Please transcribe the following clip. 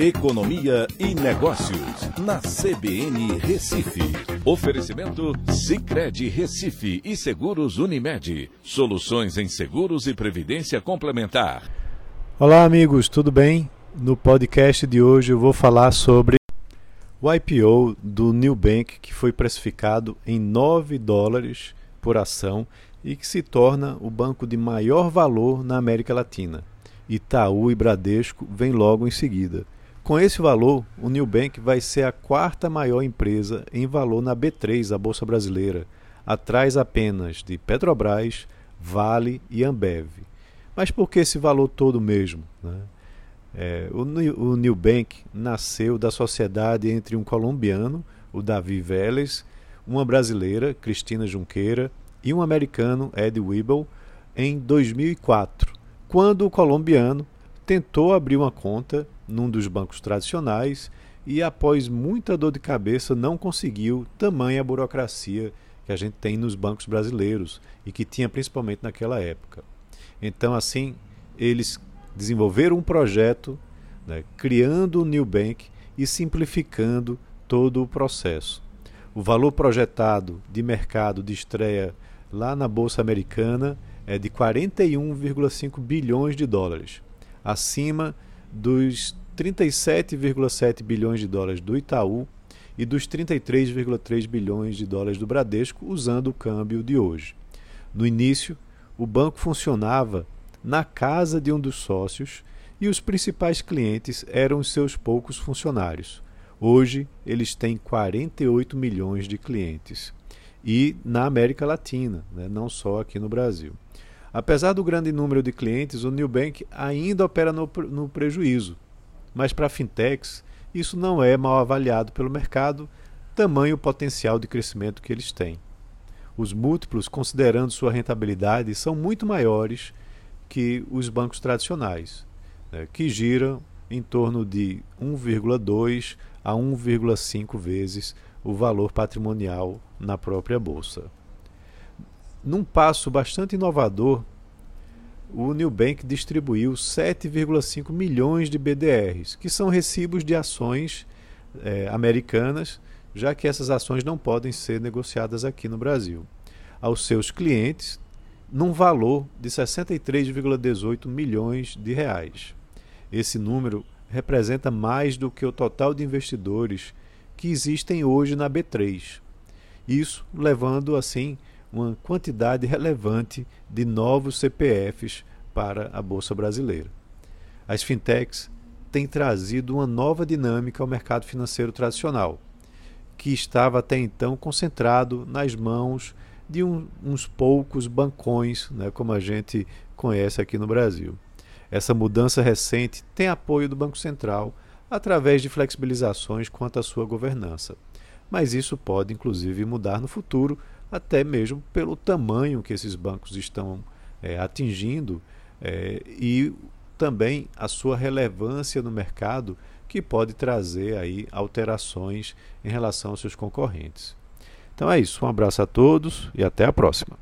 Economia e Negócios, na CBN Recife. Oferecimento Cicred Recife e Seguros Unimed. Soluções em seguros e previdência complementar. Olá, amigos, tudo bem? No podcast de hoje eu vou falar sobre o IPO do New Bank, que foi precificado em 9 dólares por ação e que se torna o banco de maior valor na América Latina. Itaú e Bradesco vêm logo em seguida. Com esse valor, o Bank vai ser a quarta maior empresa em valor na B3, a Bolsa Brasileira, atrás apenas de Petrobras, Vale e Ambev. Mas por que esse valor todo mesmo? Né? É, o, o Bank nasceu da sociedade entre um colombiano, o Davi Vélez, uma brasileira, Cristina Junqueira, e um americano, Ed Weibel, em 2004, quando o colombiano tentou abrir uma conta num dos bancos tradicionais e, após muita dor de cabeça, não conseguiu tamanha burocracia que a gente tem nos bancos brasileiros e que tinha principalmente naquela época. Então, assim, eles desenvolveram um projeto né, criando o New Bank e simplificando todo o processo. O valor projetado de mercado de estreia lá na Bolsa Americana é de 41,5 bilhões de dólares acima dos 37,7 bilhões de dólares do Itaú e dos 33,3 bilhões de dólares do Bradesco, usando o câmbio de hoje. No início, o banco funcionava na casa de um dos sócios e os principais clientes eram os seus poucos funcionários. Hoje, eles têm 48 milhões de clientes. E na América Latina, né? não só aqui no Brasil. Apesar do grande número de clientes, o Nubank ainda opera no, no prejuízo. Mas para fintechs, isso não é mal avaliado pelo mercado, tamanho o potencial de crescimento que eles têm. Os múltiplos, considerando sua rentabilidade, são muito maiores que os bancos tradicionais, né, que giram em torno de 1,2 a 1,5 vezes o valor patrimonial na própria bolsa. Num passo bastante inovador, o Nubank distribuiu 7,5 milhões de BDRs, que são recibos de ações é, americanas, já que essas ações não podem ser negociadas aqui no Brasil, aos seus clientes, num valor de 63,18 milhões de reais. Esse número representa mais do que o total de investidores que existem hoje na B3. Isso levando assim uma quantidade relevante de novos CPFs para a Bolsa Brasileira. As fintechs têm trazido uma nova dinâmica ao mercado financeiro tradicional, que estava até então concentrado nas mãos de um, uns poucos bancões, né, como a gente conhece aqui no Brasil. Essa mudança recente tem apoio do Banco Central através de flexibilizações quanto à sua governança. Mas isso pode, inclusive, mudar no futuro até mesmo pelo tamanho que esses bancos estão é, atingindo é, e também a sua relevância no mercado, que pode trazer aí alterações em relação aos seus concorrentes. Então é isso, um abraço a todos e até a próxima.